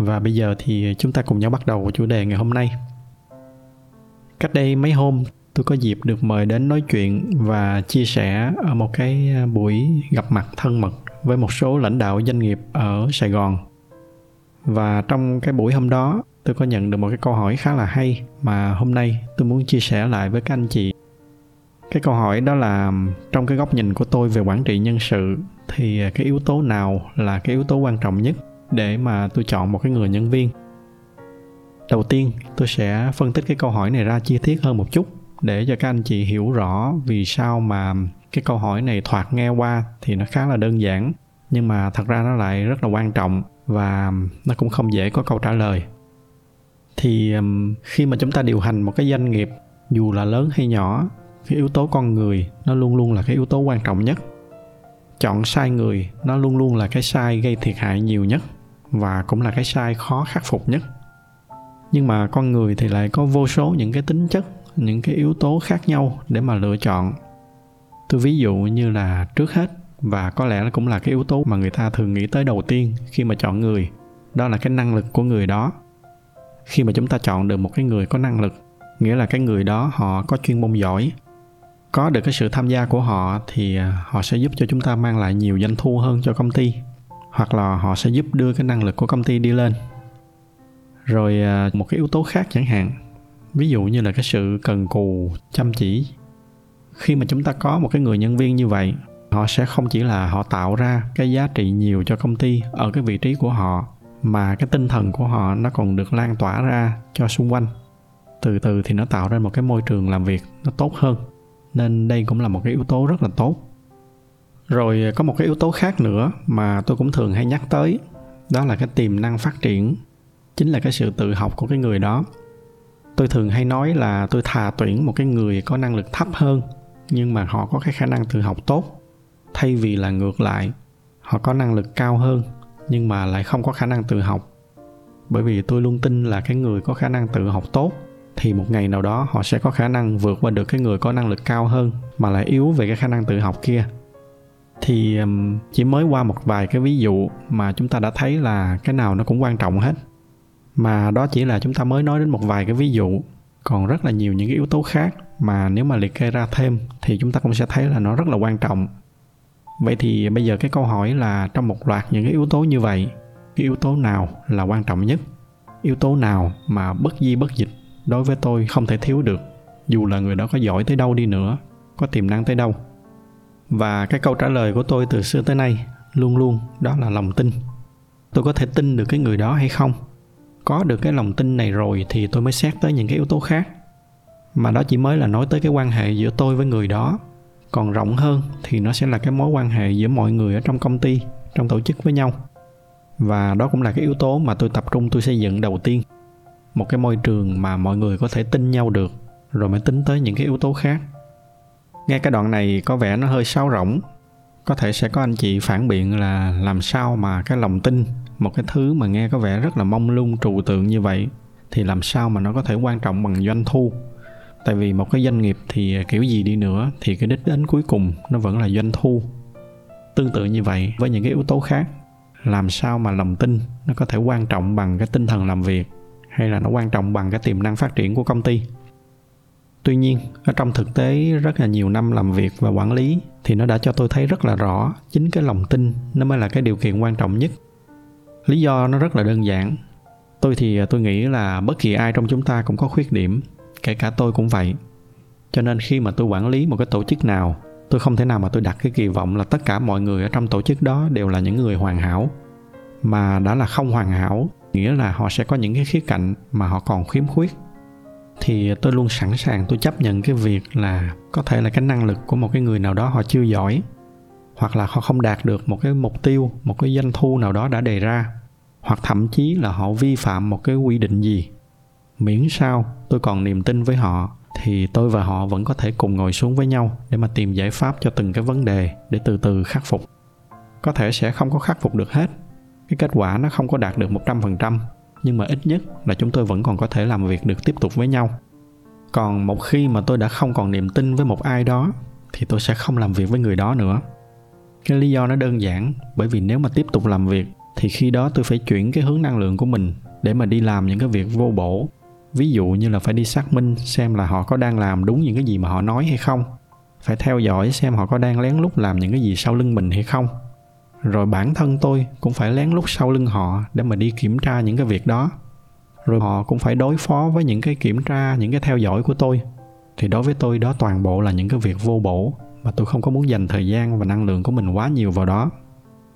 và bây giờ thì chúng ta cùng nhau bắt đầu chủ đề ngày hôm nay. Cách đây mấy hôm, tôi có dịp được mời đến nói chuyện và chia sẻ ở một cái buổi gặp mặt thân mật với một số lãnh đạo doanh nghiệp ở Sài Gòn. Và trong cái buổi hôm đó, tôi có nhận được một cái câu hỏi khá là hay mà hôm nay tôi muốn chia sẻ lại với các anh chị. Cái câu hỏi đó là, trong cái góc nhìn của tôi về quản trị nhân sự thì cái yếu tố nào là cái yếu tố quan trọng nhất để mà tôi chọn một cái người nhân viên. Đầu tiên, tôi sẽ phân tích cái câu hỏi này ra chi tiết hơn một chút để cho các anh chị hiểu rõ vì sao mà cái câu hỏi này thoạt nghe qua thì nó khá là đơn giản, nhưng mà thật ra nó lại rất là quan trọng và nó cũng không dễ có câu trả lời. Thì khi mà chúng ta điều hành một cái doanh nghiệp, dù là lớn hay nhỏ, cái yếu tố con người nó luôn luôn là cái yếu tố quan trọng nhất. Chọn sai người nó luôn luôn là cái sai gây thiệt hại nhiều nhất và cũng là cái sai khó khắc phục nhất. Nhưng mà con người thì lại có vô số những cái tính chất, những cái yếu tố khác nhau để mà lựa chọn. Tôi ví dụ như là trước hết, và có lẽ nó cũng là cái yếu tố mà người ta thường nghĩ tới đầu tiên khi mà chọn người, đó là cái năng lực của người đó. Khi mà chúng ta chọn được một cái người có năng lực, nghĩa là cái người đó họ có chuyên môn giỏi, có được cái sự tham gia của họ thì à, họ sẽ giúp cho chúng ta mang lại nhiều doanh thu hơn cho công ty hoặc là họ sẽ giúp đưa cái năng lực của công ty đi lên. Rồi à, một cái yếu tố khác chẳng hạn, ví dụ như là cái sự cần cù, chăm chỉ. Khi mà chúng ta có một cái người nhân viên như vậy, họ sẽ không chỉ là họ tạo ra cái giá trị nhiều cho công ty ở cái vị trí của họ, mà cái tinh thần của họ nó còn được lan tỏa ra cho xung quanh. Từ từ thì nó tạo ra một cái môi trường làm việc nó tốt hơn. Nên đây cũng là một cái yếu tố rất là tốt rồi à, có một cái yếu tố khác nữa mà tôi cũng thường hay nhắc tới, đó là cái tiềm năng phát triển, chính là cái sự tự học của cái người đó. Tôi thường hay nói là tôi thà tuyển một cái người có năng lực thấp hơn, nhưng mà họ có cái khả năng tự học tốt. Thay vì là ngược lại, họ có năng lực cao hơn, nhưng mà lại không có khả năng tự học. Bởi vì tôi luôn tin là cái người có khả năng tự học tốt, thì một ngày nào đó họ sẽ có khả năng vượt qua được cái người có năng lực cao hơn, mà lại yếu về cái khả năng tự học kia thì chỉ mới qua một vài cái ví dụ mà chúng ta đã thấy là cái nào nó cũng quan trọng hết. Mà đó chỉ là chúng ta mới nói đến một vài cái ví dụ. Còn rất là nhiều những cái yếu tố khác mà nếu mà liệt kê ra thêm thì chúng ta cũng sẽ thấy là nó rất là quan trọng. Vậy thì bây giờ cái câu hỏi là trong một loạt những cái yếu tố như vậy, cái yếu tố nào là quan trọng nhất? Yếu tố nào mà bất di bất dịch đối với tôi không thể thiếu được? Dù là người đó có giỏi tới đâu đi nữa, có tiềm năng tới đâu và cái câu trả lời của tôi từ xưa tới nay, luôn luôn, đó là lòng tin. Tôi có thể tin được cái người đó hay không? Có được cái lòng tin này rồi thì tôi mới xét tới những cái yếu tố khác. Mà đó chỉ mới là nói tới cái quan hệ giữa tôi với người đó. Còn rộng hơn thì nó sẽ là cái mối quan hệ giữa mọi người ở trong công ty, trong tổ chức với nhau. Và đó cũng là cái yếu tố mà tôi tập trung, tôi xây dựng đầu tiên. Một cái môi trường mà mọi người có thể tin nhau được, rồi mới tính tới những cái yếu tố khác nghe cái đoạn này có vẻ nó hơi sáo rỗng. Có thể sẽ có anh chị phản biện là làm sao mà cái lòng tin, một cái thứ mà nghe có vẻ rất là mông lung, trừu tượng như vậy, thì làm sao mà nó có thể quan trọng bằng doanh thu? Tại vì một cái doanh nghiệp thì kiểu gì đi nữa, thì cái đích đến cuối cùng nó vẫn là doanh thu. Tương tự như vậy với những cái yếu tố khác, làm sao mà lòng tin nó có thể quan trọng bằng cái tinh thần làm việc, hay là nó quan trọng bằng cái tiềm năng phát triển của công ty? Tuy nhiên, ở trong thực tế, rất là nhiều năm làm việc và quản lý thì nó đã cho tôi thấy rất là rõ chính cái lòng tin nó mới là cái điều kiện quan trọng nhất. Lý do nó rất là đơn giản. Tôi thì à, tôi nghĩ là bất kỳ ai trong chúng ta cũng có khuyết điểm, kể cả tôi cũng vậy. Cho nên khi mà tôi quản lý một cái tổ chức nào, tôi không thể nào mà tôi đặt cái kỳ vọng là tất cả mọi người ở trong tổ chức đó đều là những người hoàn hảo. Mà đã là không hoàn hảo, nghĩa là họ sẽ có những cái khía cạnh mà họ còn khiếm khuyết thì tôi luôn sẵn sàng tôi chấp nhận cái việc là có thể là cái năng lực của một cái người nào đó họ chưa giỏi, hoặc là họ không đạt được một cái mục tiêu, một cái doanh thu nào đó đã đề ra, hoặc thậm chí là họ vi phạm một cái quy định gì. Miễn sao tôi còn niềm tin với họ, thì tôi và họ vẫn có thể cùng ngồi xuống với nhau để mà tìm giải pháp cho từng cái vấn đề để từ từ khắc phục. Có thể sẽ không có khắc phục được hết, cái kết quả nó không có đạt được 100% nhưng mà ít nhất là chúng tôi vẫn còn có thể làm việc được tiếp tục với nhau. Còn một khi mà tôi đã không còn niềm tin với một ai đó, thì tôi sẽ không làm việc với người đó nữa. Cái lý do nó đơn giản, bởi vì nếu mà tiếp tục làm việc, thì khi đó tôi phải chuyển cái hướng năng lượng của mình để mà đi làm những cái việc vô bổ. Ví dụ như là phải đi xác minh xem là họ có đang làm đúng những cái gì mà họ nói hay không. Phải theo dõi xem họ có đang lén lút làm những cái gì sau lưng mình hay không rồi bản thân tôi cũng phải lén lút sau lưng họ để mà đi kiểm tra những cái việc đó. Rồi họ cũng phải đối phó với những cái kiểm tra, những cái theo dõi của tôi. Thì đối với tôi đó, toàn bộ là những cái việc vô bổ mà tôi không có muốn dành thời gian và năng lượng của mình quá nhiều vào đó.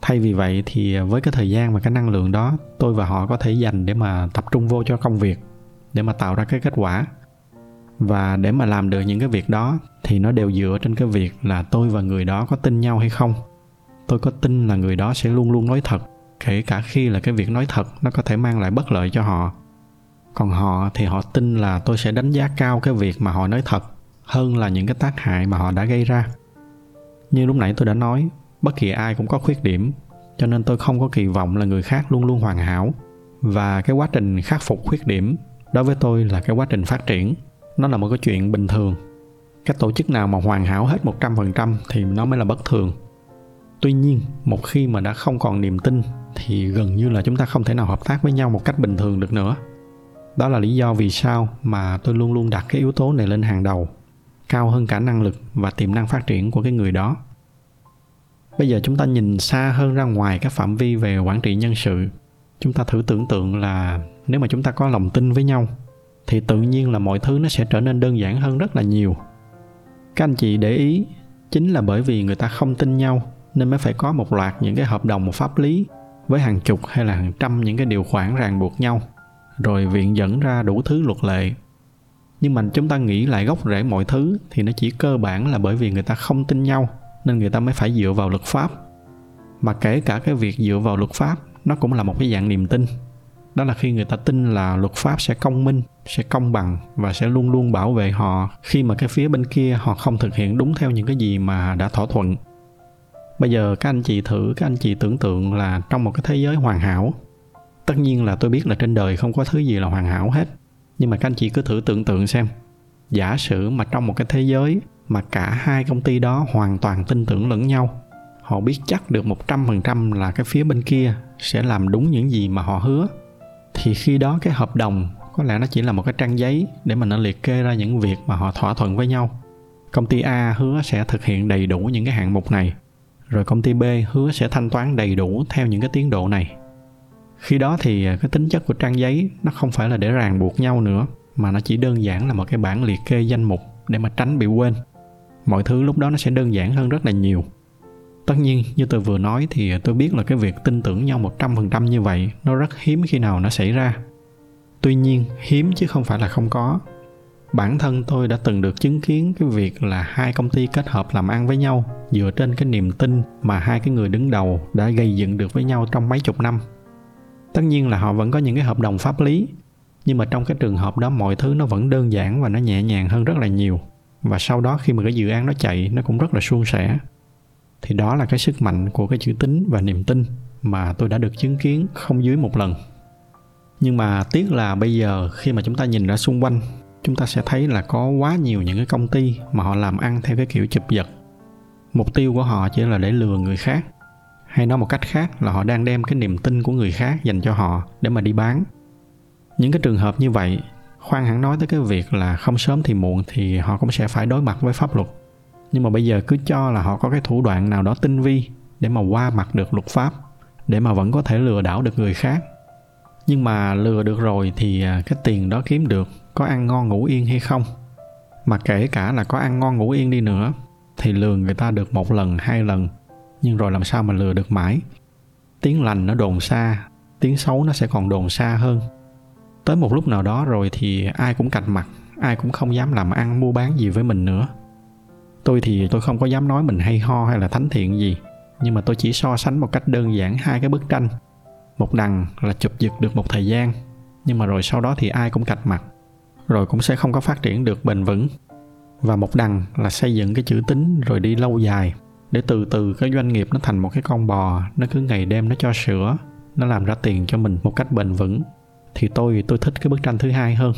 Thay vì vậy thì với cái thời gian và cái năng lượng đó, tôi và họ có thể dành để mà tập trung vô cho công việc, để mà tạo ra cái kết quả. Và để mà làm được những cái việc đó thì nó đều dựa trên cái việc là tôi và người đó có tin nhau hay không tôi có tin là người đó sẽ luôn luôn nói thật, kể cả khi là cái việc nói thật nó có thể mang lại bất lợi cho họ. Còn họ thì họ tin là tôi sẽ đánh giá cao cái việc mà họ nói thật hơn là những cái tác hại mà họ đã gây ra. Như lúc nãy tôi đã nói, bất kỳ ai cũng có khuyết điểm, cho nên tôi không có kỳ vọng là người khác luôn luôn hoàn hảo. Và cái quá trình khắc phục khuyết điểm đối với tôi là cái quá trình phát triển. Nó là một cái chuyện bình thường. Cái tổ chức nào mà hoàn hảo hết 100% thì nó mới là bất thường tuy nhiên, một khi mà đã không còn niềm tin, thì gần như là chúng ta không thể nào hợp tác với nhau một cách bình thường được nữa. Đó là lý do vì sao mà tôi luôn luôn đặt cái yếu tố này lên hàng đầu, cao hơn cả năng lực và tiềm năng phát triển của cái người đó. Bây giờ chúng ta nhìn xa hơn ra ngoài các phạm vi về quản trị nhân sự, chúng ta thử tưởng tượng là nếu mà chúng ta có lòng tin với nhau, thì tự nhiên là mọi thứ nó sẽ trở nên đơn giản hơn rất là nhiều. Các anh chị để ý, chính là bởi vì người ta không tin nhau nên mới phải có một loạt những cái hợp đồng pháp lý với hàng chục hay là hàng trăm những cái điều khoản ràng buộc nhau, rồi viện dẫn ra đủ thứ luật lệ. Nhưng mà chúng ta nghĩ lại gốc rễ mọi thứ thì nó chỉ cơ bản là bởi vì người ta không tin nhau, nên người ta mới phải dựa vào luật pháp. Mà kể cả cái việc dựa vào luật pháp, nó cũng là một cái dạng niềm tin. Đó là khi người ta tin là luật pháp sẽ công minh, sẽ công bằng và sẽ luôn luôn bảo vệ họ khi mà cái phía bên kia họ không thực hiện đúng theo những cái gì mà đã thỏa thuận bây giờ các anh chị thử, các anh chị tưởng tượng là trong một cái thế giới hoàn hảo, tất nhiên là tôi biết là trên đời không có thứ gì là hoàn hảo hết. Nhưng mà các anh chị cứ thử tưởng tượng xem. Giả sử mà trong một cái thế giới mà cả hai công ty đó hoàn toàn tin tưởng lẫn nhau, họ biết chắc được một trăm phần trăm là cái phía bên kia sẽ làm đúng những gì mà họ hứa, thì khi đó cái hợp đồng có lẽ nó chỉ là một cái trang giấy để mà nó liệt kê ra những việc mà họ thỏa thuận với nhau. Công ty a hứa sẽ thực hiện đầy đủ những cái hạng mục này rồi công ty b hứa sẽ thanh toán đầy đủ theo những cái tiến độ này. Khi đó thì à, cái tính chất của trang giấy nó không phải là để ràng buộc nhau nữa, mà nó chỉ đơn giản là một cái bản liệt kê danh mục để mà tránh bị quên. Mọi thứ lúc đó nó sẽ đơn giản hơn rất là nhiều. Tất nhiên, như tôi vừa nói thì à, tôi biết là cái việc tin tưởng nhau một trăm phần trăm như vậy nó rất hiếm khi nào nó xảy ra. Tuy nhiên, hiếm chứ không phải là không có bản thân tôi đã từng được chứng kiến cái việc là hai công ty kết hợp làm ăn với nhau, dựa trên cái niềm tin mà hai cái người đứng đầu đã gây dựng được với nhau trong mấy chục năm. Tất nhiên là họ vẫn có những cái hợp đồng pháp lý, nhưng mà trong cái trường hợp đó mọi thứ nó vẫn đơn giản và nó nhẹ nhàng hơn rất là nhiều. Và sau đó khi mà cái dự án nó chạy, nó cũng rất là suôn sẻ. Thì đó là cái sức mạnh của cái chữ tính và niềm tin mà tôi đã được chứng kiến không dưới một lần. Nhưng mà tiếc là bây giờ khi mà chúng ta nhìn ra xung quanh chúng ta sẽ thấy là có quá nhiều những cái công ty mà họ làm ăn theo cái kiểu chụp giật. Mục tiêu của họ chỉ là để lừa người khác, hay nói một cách khác là họ đang đem cái niềm tin của người khác dành cho họ để mà đi bán. Những cái trường hợp như vậy, khoan hẳn nói tới cái việc là không sớm thì muộn thì họ cũng sẽ phải đối mặt với pháp luật. Nhưng mà bây giờ cứ cho là họ có cái thủ đoạn nào đó tinh vi để mà qua mặt được luật pháp, để mà vẫn có thể lừa đảo được người khác. Nhưng mà lừa được rồi thì à, cái tiền đó kiếm được có ăn ngon ngủ yên hay không? Mà kể cả là có ăn ngon ngủ yên đi nữa, thì lừa người ta được một lần, hai lần. Nhưng rồi làm sao mà lừa được mãi? Tiếng lành nó đồn xa, tiếng xấu nó sẽ còn đồn xa hơn. Tới một lúc nào đó rồi thì ai cũng cạch mặt, ai cũng không dám làm ăn mua bán gì với mình nữa. Tôi thì tôi không có dám nói mình hay ho hay là thánh thiện gì, nhưng mà tôi chỉ so sánh một cách đơn giản hai cái bức tranh. Một đằng là chụp giật được một thời gian, nhưng mà rồi sau đó thì ai cũng cạch mặt rồi cũng sẽ không có phát triển được bền vững. Và một đằng là xây dựng cái chữ tín rồi đi lâu dài, để từ từ cái doanh nghiệp nó thành một cái con bò, nó cứ ngày đêm nó cho sữa, nó làm ra tiền cho mình một cách bền vững, thì tôi tôi thích cái bức tranh thứ hai hơn.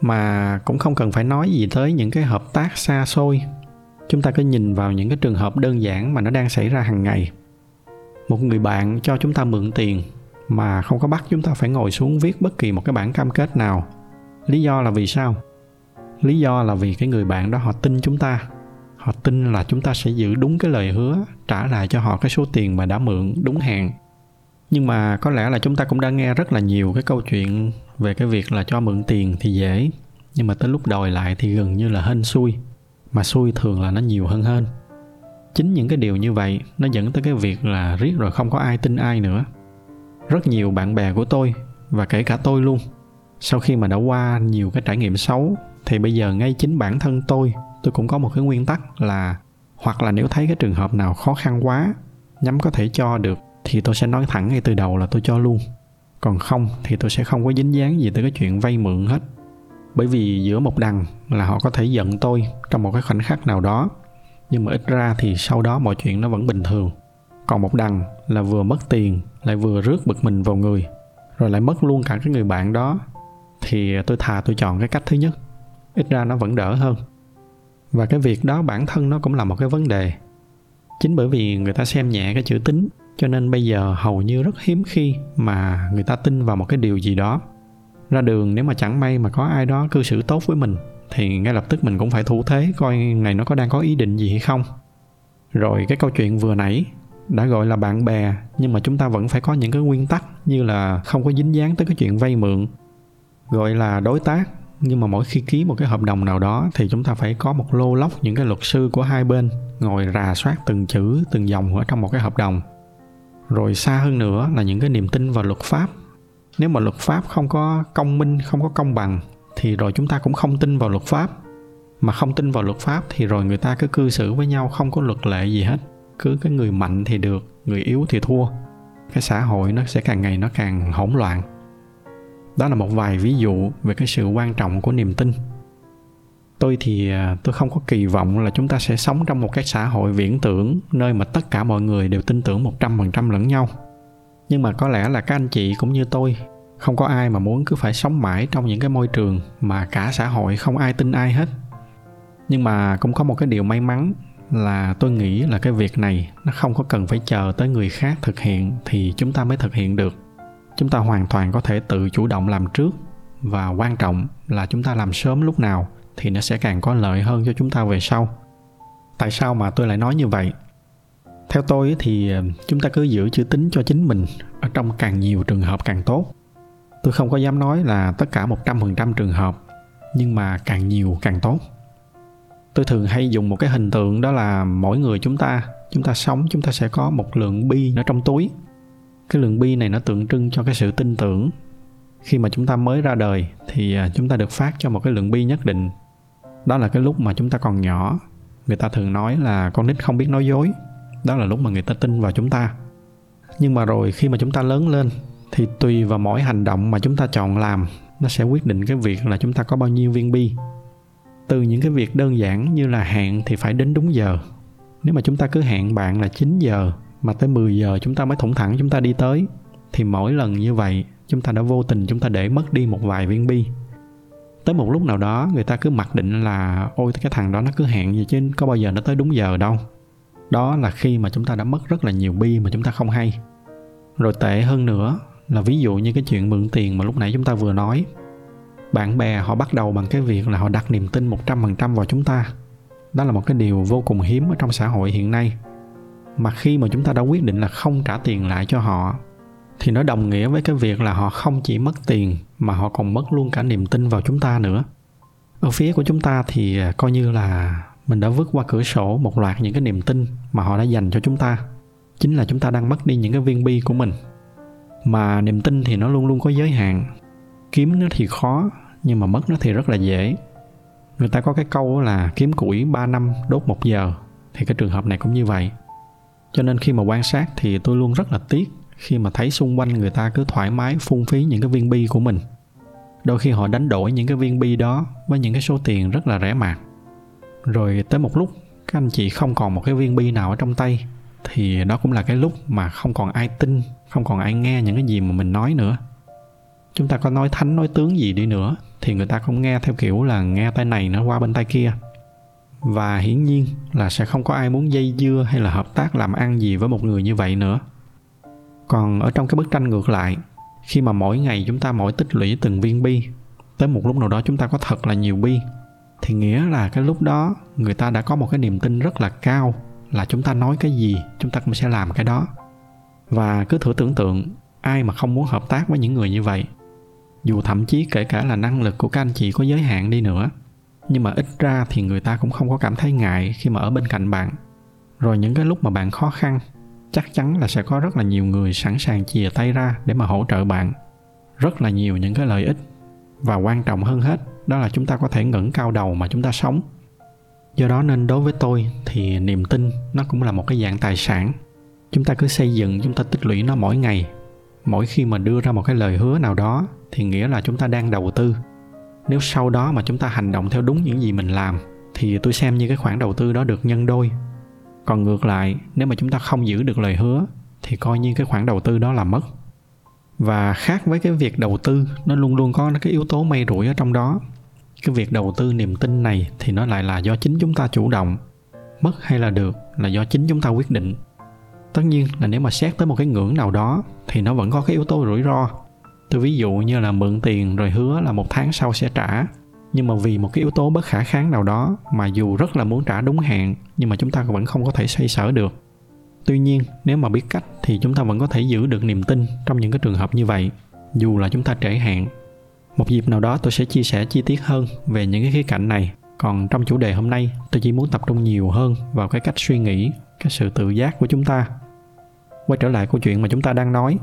Mà cũng không cần phải nói gì tới những cái hợp tác xa xôi. Chúng ta cứ nhìn vào những cái trường hợp đơn giản mà nó đang xảy ra hàng ngày. Một người bạn cho chúng ta mượn tiền mà không có bắt chúng ta phải ngồi xuống viết bất kỳ một cái bản cam kết nào lý do là vì sao? Lý do là vì cái người bạn đó họ tin chúng ta. Họ tin là chúng ta sẽ giữ đúng cái lời hứa, trả lại cho họ cái số tiền mà đã mượn đúng hạn. Nhưng mà có lẽ là chúng ta cũng đã nghe rất là nhiều cái câu chuyện về cái việc là cho mượn tiền thì dễ. Nhưng mà tới lúc đòi lại thì gần như là hên xui. Mà xui thường là nó nhiều hơn hơn chính những cái điều như vậy nó dẫn tới cái việc là riết rồi không có ai tin ai nữa. Rất nhiều bạn bè của tôi, và kể cả tôi luôn sau khi mà đã qua nhiều cái trải nghiệm xấu, thì bây giờ ngay chính bản thân tôi tôi cũng có một cái nguyên tắc là, hoặc là nếu thấy cái trường hợp nào khó khăn quá, nhắm có thể cho được, thì tôi sẽ nói thẳng ngay từ đầu là tôi cho luôn. Còn không thì tôi sẽ không có dính dáng gì tới cái chuyện vay mượn hết. Bởi vì giữa một đằng là họ có thể giận tôi trong một cái khoảnh khắc nào đó, nhưng mà ít ra thì sau đó mọi chuyện nó vẫn bình thường. Còn một đằng là vừa mất tiền, lại vừa rước bực mình vào người, rồi lại mất luôn cả cái người bạn đó thì tôi thà tôi chọn cái cách thứ nhất. Ít ra nó vẫn đỡ hơn. Và cái việc đó bản thân nó cũng là một cái vấn đề. Chính bởi vì người ta xem nhẹ cái chữ tính, cho nên bây giờ hầu như rất hiếm khi mà người ta tin vào một cái điều gì đó. Ra đường nếu mà chẳng may mà có ai đó cư xử tốt với mình, thì ngay lập tức mình cũng phải thủ thế coi này nó có đang có ý định gì hay không. Rồi cái câu chuyện vừa nãy đã gọi là bạn bè, nhưng mà chúng ta vẫn phải có những cái nguyên tắc như là không có dính dáng tới cái chuyện vay mượn gọi là đối tác. Nhưng mà mỗi khi ký một cái hợp đồng nào đó thì chúng ta phải có một lô lóc những cái luật sư của hai bên ngồi rà soát từng chữ, từng dòng ở trong một cái hợp đồng. Rồi xa hơn nữa là những cái niềm tin vào luật pháp. Nếu mà luật pháp không có công minh, không có công bằng thì rồi chúng ta cũng không tin vào luật pháp. Mà không tin vào luật pháp thì rồi người ta cứ cư xử với nhau không có luật lệ gì hết. Cứ cái người mạnh thì được, người yếu thì thua. Cái xã hội nó sẽ càng ngày nó càng hỗn loạn đó là một vài ví dụ về cái sự quan trọng của niềm tin. Tôi thì à, tôi không có kỳ vọng là chúng ta sẽ sống trong một cái xã hội viễn tưởng nơi mà tất cả mọi người đều tin tưởng một trăm phần trăm lẫn nhau. Nhưng mà có lẽ là các anh chị cũng như tôi, không có ai mà muốn cứ phải sống mãi trong những cái môi trường mà cả xã hội không ai tin ai hết. Nhưng mà cũng có một cái điều may mắn là tôi nghĩ là cái việc này nó không có cần phải chờ tới người khác thực hiện thì chúng ta mới thực hiện được chúng ta hoàn toàn có thể tự chủ động làm trước. Và quan trọng là chúng ta làm sớm lúc nào thì nó sẽ càng có lợi hơn cho chúng ta về sau. Tại sao mà tôi lại nói như vậy? Theo tôi thì ờ, chúng ta cứ giữ chữ tính cho chính mình ở trong càng nhiều trường hợp càng tốt. Tôi không có dám nói là tất cả 100% trường hợp, nhưng mà càng nhiều càng tốt. Tôi thường hay dùng một cái hình tượng đó là mỗi người chúng ta chúng ta sống, chúng ta sẽ có một lượng bi ở trong túi cái lượng bi này nó tượng trưng cho cái sự tin tưởng. Khi mà chúng ta mới ra đời thì à, chúng ta được phát cho một cái lượng bi nhất định. Đó là cái lúc mà chúng ta còn nhỏ. Người ta thường nói là con nít không biết nói dối. Đó là lúc mà người ta tin vào chúng ta. Nhưng mà rồi khi mà chúng ta lớn lên thì tùy vào mỗi hành động mà chúng ta chọn làm, nó sẽ quyết định cái việc là chúng ta có bao nhiêu viên bi từ những cái việc đơn giản như là hẹn thì phải đến đúng giờ. Nếu mà chúng ta cứ hẹn bạn là 9 giờ mà tới 10 giờ chúng ta mới thủng thẳng, chúng ta đi tới. Thì mỗi lần như vậy, chúng ta đã vô tình chúng ta để mất đi một vài viên bi. Tới một lúc nào đó, người ta cứ mặc định là, ôi, cái thằng đó nó cứ hẹn gì chứ, có bao giờ nó tới đúng giờ đâu. Đó là khi mà chúng ta đã mất rất là nhiều bi mà chúng ta không hay. Rồi tệ hơn nữa là ví dụ như cái chuyện mượn tiền mà lúc nãy chúng ta vừa nói. Bạn bè họ bắt đầu bằng cái việc là họ đặt niềm tin 100% vào chúng ta. Đó là một cái điều vô cùng hiếm ở trong xã hội hiện nay mà khi mà chúng ta đã quyết định là không trả tiền lại cho họ, thì nó đồng nghĩa với cái việc là họ không chỉ mất tiền, mà họ còn mất luôn cả niềm tin vào chúng ta nữa. Ở phía của chúng ta thì à, coi như là mình đã vứt qua cửa sổ một loạt những cái niềm tin mà họ đã dành cho chúng ta. Chính là chúng ta đang mất đi những cái viên bi của mình. Mà niềm tin thì nó luôn luôn có giới hạn. Kiếm nó thì khó, nhưng mà mất nó thì rất là dễ. Người ta có cái câu là kiếm củi 3 năm đốt một giờ, thì cái trường hợp này cũng như vậy cho nên khi mà quan sát thì tôi luôn rất là tiếc khi mà thấy xung quanh người ta cứ thoải mái, phung phí những cái viên bi của mình. Đôi khi họ đánh đổi những cái viên bi đó với những cái số tiền rất là rẻ mạt. Rồi tới một lúc, các anh chị không còn một cái viên bi nào ở trong tay, thì đó cũng là cái lúc mà không còn ai tin, không còn ai nghe những cái gì mà mình nói nữa. Chúng ta có nói thánh, nói tướng gì đi nữa thì người ta cũng nghe theo kiểu là nghe tay này nó qua bên tay kia và hiển nhiên là sẽ không có ai muốn dây dưa hay là hợp tác làm ăn gì với một người như vậy nữa. Còn ở trong cái bức tranh ngược lại, khi mà mỗi ngày chúng ta mỗi tích lũy từng viên bi, tới một lúc nào đó chúng ta có thật là nhiều bi, thì nghĩa là cái lúc đó người ta đã có một cái niềm tin rất là cao là chúng ta nói cái gì, chúng ta cũng sẽ làm cái đó. Và cứ thử tưởng tượng, ai mà không muốn hợp tác với những người như vậy, dù thậm chí kể cả là năng lực của các anh chị có giới hạn đi nữa nhưng mà ít ra thì người ta cũng không có cảm thấy ngại khi mà ở bên cạnh bạn. Rồi những cái lúc mà bạn khó khăn, chắc chắn là sẽ có rất là nhiều người sẵn sàng chìa tay ra để mà hỗ trợ bạn. Rất là nhiều những cái lợi ích. Và quan trọng hơn hết, đó là chúng ta có thể ngẩng cao đầu mà chúng ta sống. Do đó nên đối với tôi thì niềm tin nó cũng là một cái dạng tài sản. Chúng ta cứ xây dựng, chúng ta tích lũy nó mỗi ngày. Mỗi khi mà đưa ra một cái lời hứa nào đó, thì nghĩa là chúng ta đang đầu tư nếu sau đó mà chúng ta hành động theo đúng những gì mình làm, thì tôi xem như cái khoản đầu tư đó được nhân đôi. Còn ngược lại, nếu mà chúng ta không giữ được lời hứa, thì coi như cái khoản đầu tư đó là mất. Và khác với cái việc đầu tư, nó luôn luôn có cái yếu tố may rủi ở trong đó. Cái việc đầu tư niềm tin này thì nó lại là do chính chúng ta chủ động. Mất hay là được là do chính chúng ta quyết định. Tất nhiên là nếu mà xét tới một cái ngưỡng nào đó, thì nó vẫn có cái yếu tố rủi ro tôi ví dụ như là mượn tiền rồi hứa là một tháng sau sẽ trả. Nhưng mà vì một cái yếu tố bất khả kháng nào đó mà dù rất là muốn trả đúng hạn, nhưng mà chúng ta vẫn không có thể xoay sở được. Tuy nhiên, nếu mà biết cách thì chúng ta vẫn có thể giữ được niềm tin trong những cái trường hợp như vậy, dù là chúng ta trễ hạn. Một dịp nào đó tôi sẽ chia sẻ chi tiết hơn về những cái khía cạnh này. Còn trong chủ đề hôm nay, tôi chỉ muốn tập trung nhiều hơn vào cái cách suy nghĩ, cái sự tự giác của chúng ta. Quay trở lại câu chuyện mà chúng ta đang nói.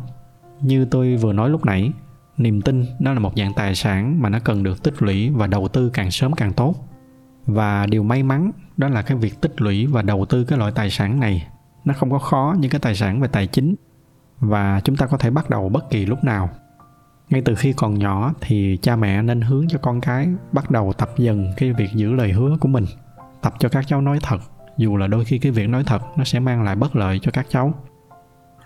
Như tôi vừa nói lúc nãy niềm tin nó là một dạng tài sản mà nó cần được tích lũy và đầu tư càng sớm càng tốt. Và điều may mắn đó là cái việc tích lũy và đầu tư cái loại tài sản này, nó không có khó như cái tài sản về tài chính. Và chúng ta có thể bắt đầu bất kỳ lúc nào. Ngay từ khi còn nhỏ thì cha mẹ nên hướng cho con cái bắt đầu tập dần cái việc giữ lời hứa của mình, tập cho các cháu nói thật. Dù là đôi khi cái việc nói thật nó sẽ mang lại bất lợi cho các cháu.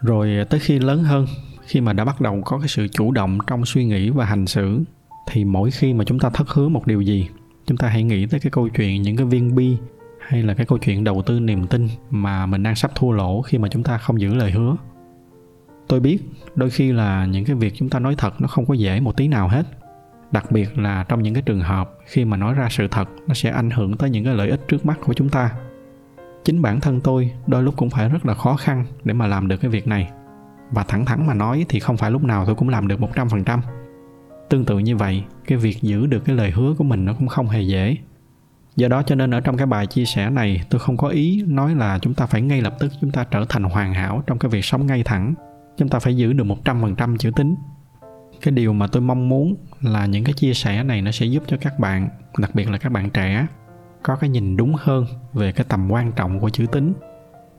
Rồi tới khi lớn hơn khi mà đã bắt đầu có cái sự chủ động trong suy nghĩ và hành xử, thì mỗi khi mà chúng ta thất hứa một điều gì, chúng ta hãy nghĩ tới cái câu chuyện những cái viên bi hay là cái câu chuyện đầu tư niềm tin mà mình đang sắp thua lỗ khi mà chúng ta không giữ lời hứa. Tôi biết đôi khi là những cái việc chúng ta nói thật nó không có dễ một tí nào hết, đặc biệt là trong những cái trường hợp khi mà nói ra sự thật nó sẽ ảnh hưởng tới những cái lợi ích trước mắt của chúng ta. Chính bản thân tôi đôi lúc cũng phải rất là khó khăn để mà làm được cái việc này và thẳng thắn mà nói thì không phải lúc nào tôi cũng làm được một trăm phần trăm. Tương tự như vậy, cái việc giữ được cái lời hứa của mình nó cũng không hề dễ. Do đó cho nên ở trong cái bài chia sẻ này, tôi không có ý nói là chúng ta phải ngay lập tức chúng ta trở thành hoàn hảo trong cái việc sống ngay thẳng. Chúng ta phải giữ được một trăm phần trăm chữ tính cái điều mà tôi mong muốn là những cái chia sẻ này nó sẽ giúp cho các bạn, đặc biệt là các bạn trẻ, có cái nhìn đúng hơn về cái tầm quan trọng của chữ tính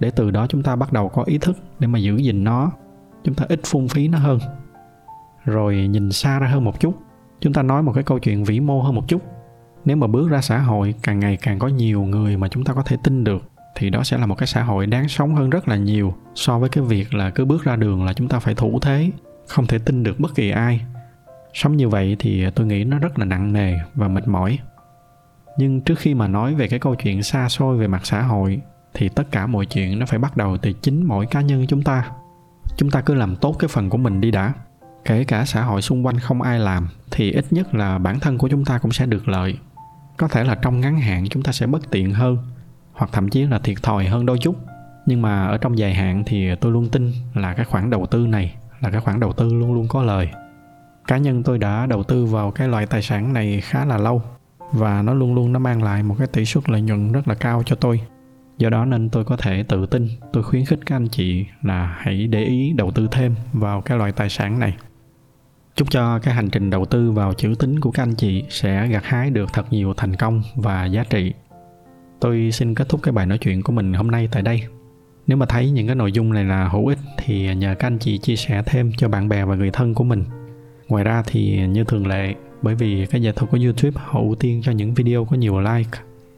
để từ đó chúng ta bắt đầu có ý thức để mà giữ gìn nó chúng ta ít phung phí nó hơn. Rồi nhìn xa ra hơn một chút. Chúng ta nói một cái câu chuyện vĩ mô hơn một chút. Nếu mà bước ra xã hội, càng ngày càng có nhiều người mà chúng ta có thể tin được, thì đó sẽ là một cái xã hội đáng sống hơn rất là nhiều. So với cái việc là cứ bước ra đường là chúng ta phải thủ thế, không thể tin được bất kỳ ai. Sống như vậy thì tôi nghĩ nó rất là nặng nề và mệt mỏi. Nhưng trước khi mà nói về cái câu chuyện xa xôi về mặt xã hội, thì tất cả mọi chuyện nó phải bắt đầu từ chính mỗi cá nhân chúng ta chúng ta cứ làm tốt cái phần của mình đi đã. Kể cả xã hội xung quanh không ai làm, thì ít nhất là bản thân của chúng ta cũng sẽ được lợi. Có thể là trong ngắn hạn chúng ta sẽ bất tiện hơn, hoặc thậm chí là thiệt thòi hơn đôi chút. Nhưng mà ở trong dài hạn thì tôi luôn tin là cái khoản đầu tư này là cái khoản đầu tư luôn luôn có lời. Cá nhân tôi đã đầu tư vào cái loại tài sản này khá là lâu và nó luôn luôn nó mang lại một cái tỷ suất lợi nhuận rất là cao cho tôi do đó nên tôi có thể tự tin, tôi khuyến khích các anh chị là hãy để ý đầu tư thêm vào cái loại tài sản này. Chúc cho cái hành trình đầu tư vào chữ tính của các anh chị sẽ gặt hái được thật nhiều thành công và giá trị. Tôi xin kết thúc cái bài nói chuyện của mình hôm nay tại đây. Nếu mà thấy những cái nội dung này là hữu ích thì nhờ các anh chị chia sẻ thêm cho bạn bè và người thân của mình. Ngoài ra thì như thường lệ, bởi vì cái giải thuật của YouTube họ ưu tiên cho những video có nhiều like